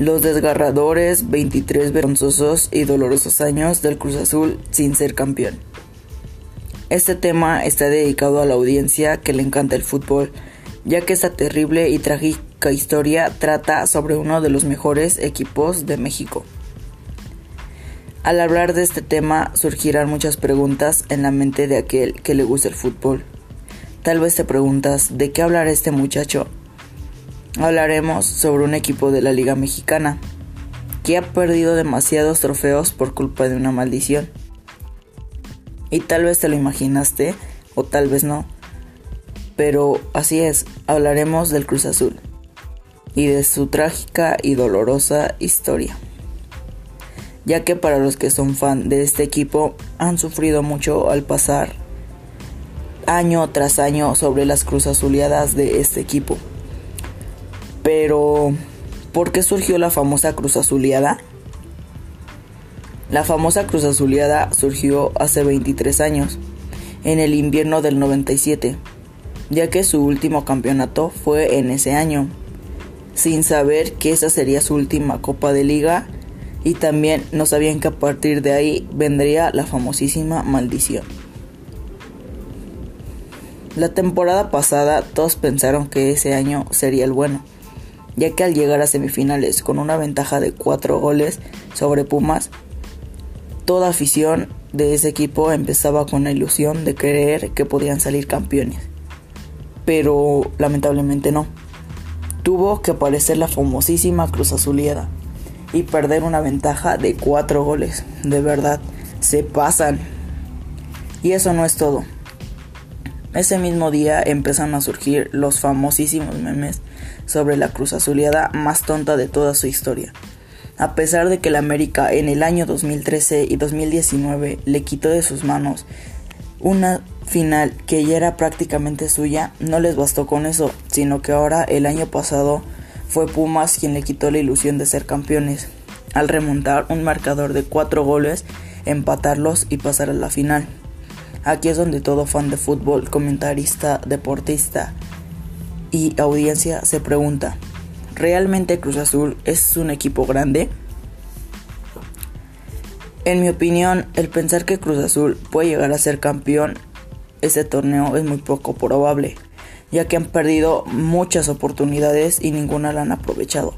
Los desgarradores 23 vergonzosos y dolorosos años del Cruz Azul sin ser campeón. Este tema está dedicado a la audiencia que le encanta el fútbol, ya que esta terrible y trágica historia trata sobre uno de los mejores equipos de México. Al hablar de este tema surgirán muchas preguntas en la mente de aquel que le gusta el fútbol. Tal vez te preguntas, ¿de qué hablará este muchacho? Hablaremos sobre un equipo de la Liga Mexicana que ha perdido demasiados trofeos por culpa de una maldición. Y tal vez te lo imaginaste o tal vez no. Pero así es, hablaremos del Cruz Azul y de su trágica y dolorosa historia. Ya que para los que son fan de este equipo han sufrido mucho al pasar año tras año sobre las cruz azuleadas de este equipo. Pero, ¿por qué surgió la famosa Cruz Azuleada? La famosa Cruz Azuleada surgió hace 23 años, en el invierno del 97, ya que su último campeonato fue en ese año, sin saber que esa sería su última Copa de Liga y también no sabían que a partir de ahí vendría la famosísima maldición. La temporada pasada todos pensaron que ese año sería el bueno ya que al llegar a semifinales con una ventaja de 4 goles sobre Pumas, toda afición de ese equipo empezaba con la ilusión de creer que podían salir campeones. Pero lamentablemente no. Tuvo que aparecer la famosísima Cruz Azuliada y perder una ventaja de 4 goles. De verdad, se pasan. Y eso no es todo. Ese mismo día empezaron a surgir los famosísimos memes sobre la Cruz Azuleada más tonta de toda su historia. A pesar de que la América en el año 2013 y 2019 le quitó de sus manos una final que ya era prácticamente suya, no les bastó con eso, sino que ahora el año pasado fue Pumas quien le quitó la ilusión de ser campeones, al remontar un marcador de 4 goles, empatarlos y pasar a la final. Aquí es donde todo fan de fútbol, comentarista, deportista, y audiencia se pregunta, ¿realmente Cruz Azul es un equipo grande? En mi opinión, el pensar que Cruz Azul puede llegar a ser campeón este torneo es muy poco probable, ya que han perdido muchas oportunidades y ninguna la han aprovechado.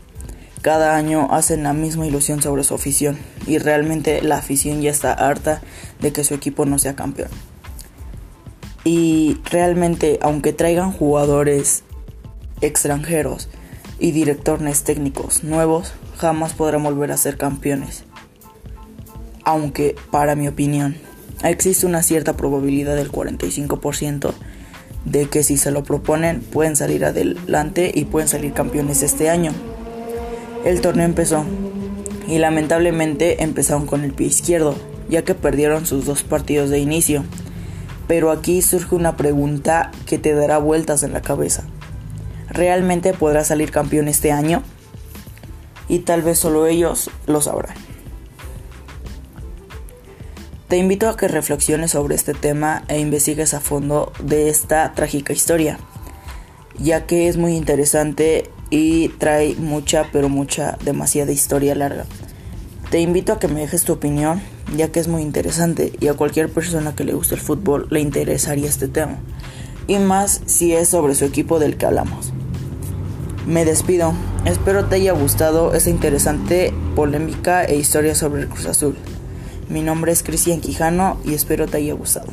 Cada año hacen la misma ilusión sobre su afición y realmente la afición ya está harta de que su equipo no sea campeón. Y realmente, aunque traigan jugadores extranjeros y directores técnicos nuevos jamás podrán volver a ser campeones. Aunque, para mi opinión, existe una cierta probabilidad del 45% de que si se lo proponen pueden salir adelante y pueden salir campeones este año. El torneo empezó y lamentablemente empezaron con el pie izquierdo, ya que perdieron sus dos partidos de inicio. Pero aquí surge una pregunta que te dará vueltas en la cabeza. ¿Realmente podrá salir campeón este año? Y tal vez solo ellos lo sabrán. Te invito a que reflexiones sobre este tema e investigues a fondo de esta trágica historia, ya que es muy interesante y trae mucha, pero mucha, demasiada historia larga. Te invito a que me dejes tu opinión, ya que es muy interesante y a cualquier persona que le guste el fútbol le interesaría este tema, y más si es sobre su equipo del que hablamos. Me despido. Espero te haya gustado esta interesante polémica e historia sobre el Cruz Azul. Mi nombre es Cristian Quijano y espero te haya gustado.